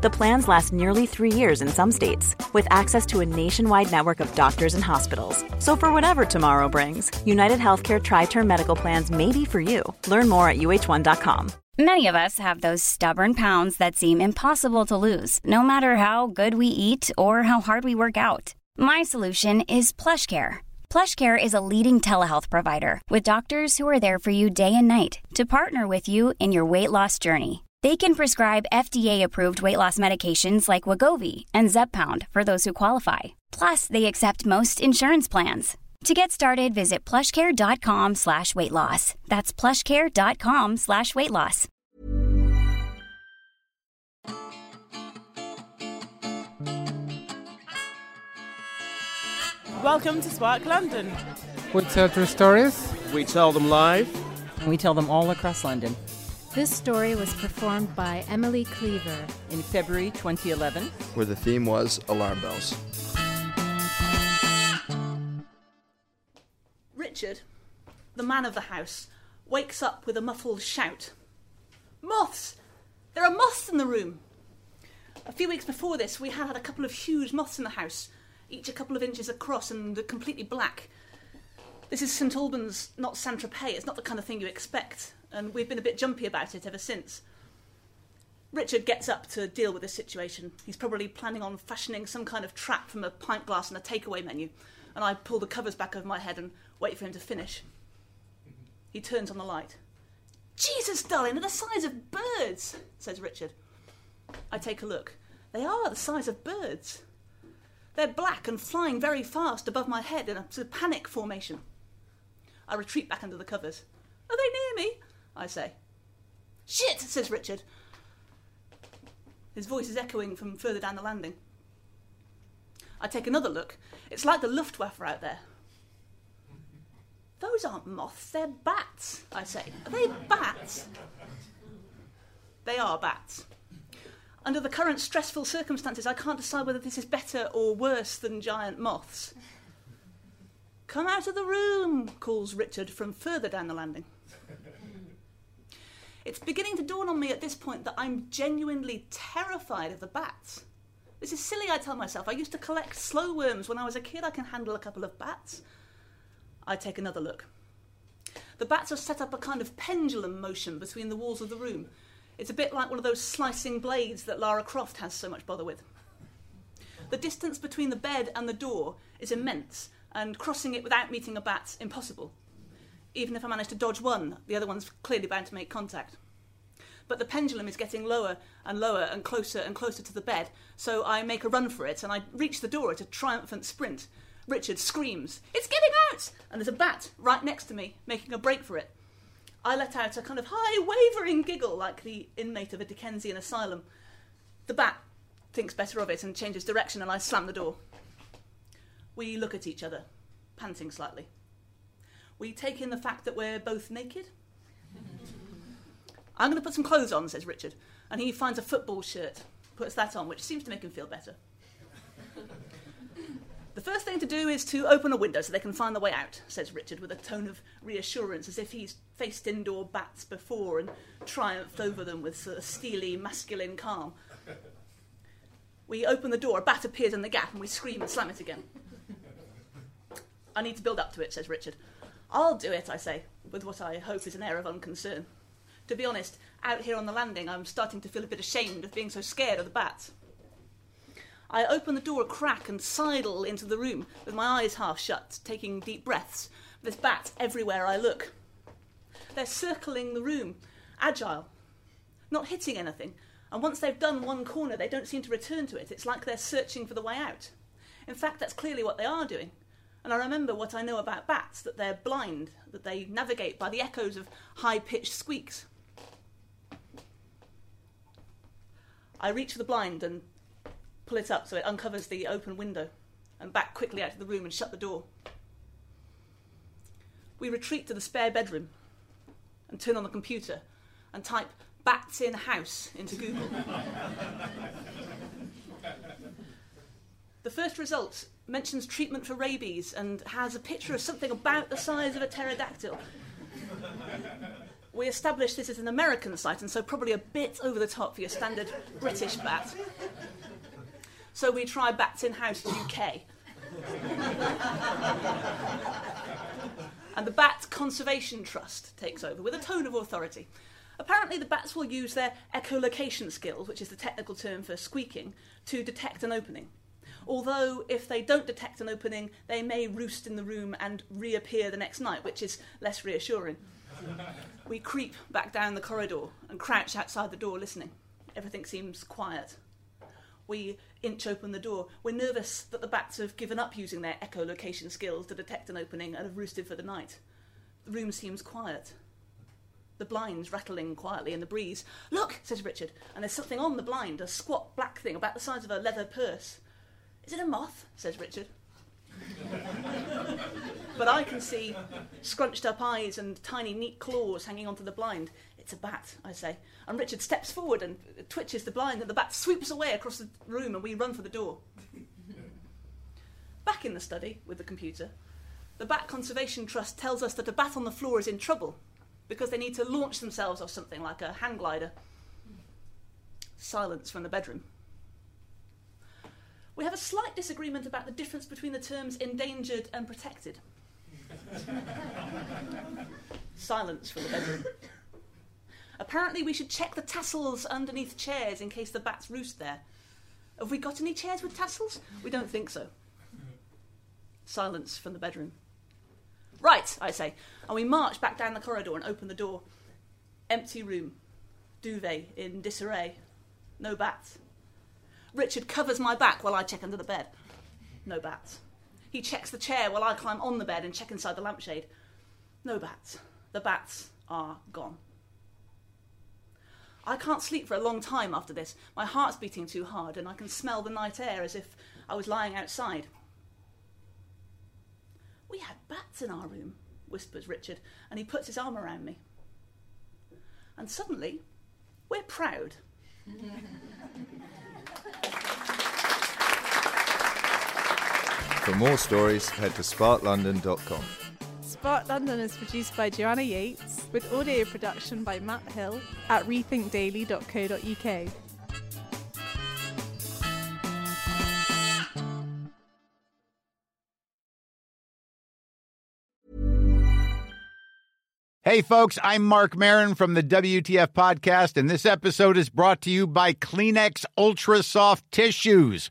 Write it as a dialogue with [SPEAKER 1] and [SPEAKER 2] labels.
[SPEAKER 1] The plans last nearly three years in some states, with access to a nationwide network of doctors and hospitals. So, for whatever tomorrow brings, United Healthcare TriTerm Medical Plans may be for you. Learn more at uh1.com.
[SPEAKER 2] Many of us have those stubborn pounds that seem impossible to lose, no matter how good we eat or how hard we work out. My solution is PlushCare. PlushCare is a leading telehealth provider with doctors who are there for you day and night to partner with you in your weight loss journey. They can prescribe FDA-approved weight loss medications like Wegovy and Zepbound for those who qualify. Plus, they accept most insurance plans. To get started, visit plushcare.com slash weight loss. That's plushcare.com slash weight loss.
[SPEAKER 3] Welcome to Spark London.
[SPEAKER 4] We tell true stories.
[SPEAKER 5] We tell them live.
[SPEAKER 6] We tell them all across London.
[SPEAKER 7] This story was performed by Emily Cleaver
[SPEAKER 6] in February 2011,
[SPEAKER 8] where the theme was alarm bells.
[SPEAKER 9] Richard, the man of the house, wakes up with a muffled shout. Moths! There are moths in the room! A few weeks before this, we had had a couple of huge moths in the house, each a couple of inches across and completely black. This is St Albans, not Saint Tropez. It's not the kind of thing you expect, and we've been a bit jumpy about it ever since. Richard gets up to deal with this situation. He's probably planning on fashioning some kind of trap from a pint glass and a takeaway menu, and I pull the covers back over my head and wait for him to finish. He turns on the light. Jesus, darling, they're the size of birds, says Richard. I take a look. They are the size of birds. They're black and flying very fast above my head in a sort of panic formation. I retreat back under the covers. Are they near me? I say. Shit, says Richard. His voice is echoing from further down the landing. I take another look. It's like the Luftwaffe out there. Those aren't moths, they're bats, I say. Are they bats? They are bats. Under the current stressful circumstances, I can't decide whether this is better or worse than giant moths. Come out of the room, calls Richard from further down the landing. It's beginning to dawn on me at this point that I'm genuinely terrified of the bats. This is silly, I tell myself. I used to collect slow worms when I was a kid. I can handle a couple of bats. I take another look. The bats have set up a kind of pendulum motion between the walls of the room. It's a bit like one of those slicing blades that Lara Croft has so much bother with. The distance between the bed and the door is immense, and crossing it without meeting a bat's impossible. Even if I manage to dodge one, the other one's clearly bound to make contact. But the pendulum is getting lower and lower and closer and closer to the bed, so I make a run for it and I reach the door at a triumphant sprint. Richard screams, It's getting out! And there's a bat right next to me, making a break for it. I let out a kind of high, wavering giggle like the inmate of a Dickensian asylum. The bat thinks better of it and changes direction, and I slam the door. We look at each other, panting slightly. We take in the fact that we're both naked. I'm going to put some clothes on, says Richard, and he finds a football shirt, puts that on, which seems to make him feel better. The first thing to do is to open a window so they can find the way out, says Richard with a tone of reassurance, as if he's faced indoor bats before and triumphed over them with sort of steely, masculine calm. We open the door, a bat appears in the gap, and we scream and slam it again. I need to build up to it, says Richard. I'll do it, I say, with what I hope is an air of unconcern. To be honest, out here on the landing, I'm starting to feel a bit ashamed of being so scared of the bats. I open the door a crack and sidle into the room with my eyes half shut, taking deep breaths. There's bats everywhere I look. They're circling the room, agile, not hitting anything. And once they've done one corner, they don't seem to return to it. It's like they're searching for the way out. In fact, that's clearly what they are doing. And I remember what I know about bats that they're blind, that they navigate by the echoes of high pitched squeaks. I reach for the blind and pull it up so it uncovers the open window, and back quickly out of the room and shut the door. We retreat to the spare bedroom and turn on the computer, and type bats in house into Google. the first result mentions treatment for rabies and has a picture of something about the size of a pterodactyl. We established this is an American site and so probably a bit over the top for your standard British bat. So we try Bats in House UK. and the Bat Conservation Trust takes over with a tone of authority. Apparently, the bats will use their echolocation skills, which is the technical term for squeaking, to detect an opening. Although, if they don't detect an opening, they may roost in the room and reappear the next night, which is less reassuring. we creep back down the corridor and crouch outside the door listening. Everything seems quiet. We inch open the door. We're nervous that the bats have given up using their echolocation skills to detect an opening and have roosted for the night. The room seems quiet. The blinds rattling quietly in the breeze. Look, says Richard, and there's something on the blind, a squat black thing about the size of a leather purse. Is it a moth? says Richard. but I can see scrunched up eyes and tiny, neat claws hanging onto the blind. It's a bat, I say. And Richard steps forward and twitches the blind, and the bat swoops away across the room, and we run for the door. Back in the study with the computer, the Bat Conservation Trust tells us that a bat on the floor is in trouble because they need to launch themselves off something like a hang glider. Silence from the bedroom. We have a slight disagreement about the difference between the terms endangered and protected. Silence from the bedroom. Apparently, we should check the tassels underneath chairs in case the bats roost there. Have we got any chairs with tassels? We don't think so. Silence from the bedroom. Right, I say, and we march back down the corridor and open the door. Empty room. Duvet in disarray. No bats. Richard covers my back while I check under the bed. No bats. He checks the chair while I climb on the bed and check inside the lampshade. No bats. The bats are gone. I can't sleep for a long time after this. My heart's beating too hard, and I can smell the night air as if I was lying outside. We had bats in our room, whispers Richard, and he puts his arm around me. And suddenly, we're proud.
[SPEAKER 8] For more stories, head to sparklondon.com.
[SPEAKER 3] Spark London is produced by Joanna Yates with audio production by Matt Hill at rethinkdaily.co.uk.
[SPEAKER 5] Hey, folks, I'm Marc Maron from the WTF Podcast, and this episode is brought to you by Kleenex Ultra Soft Tissues,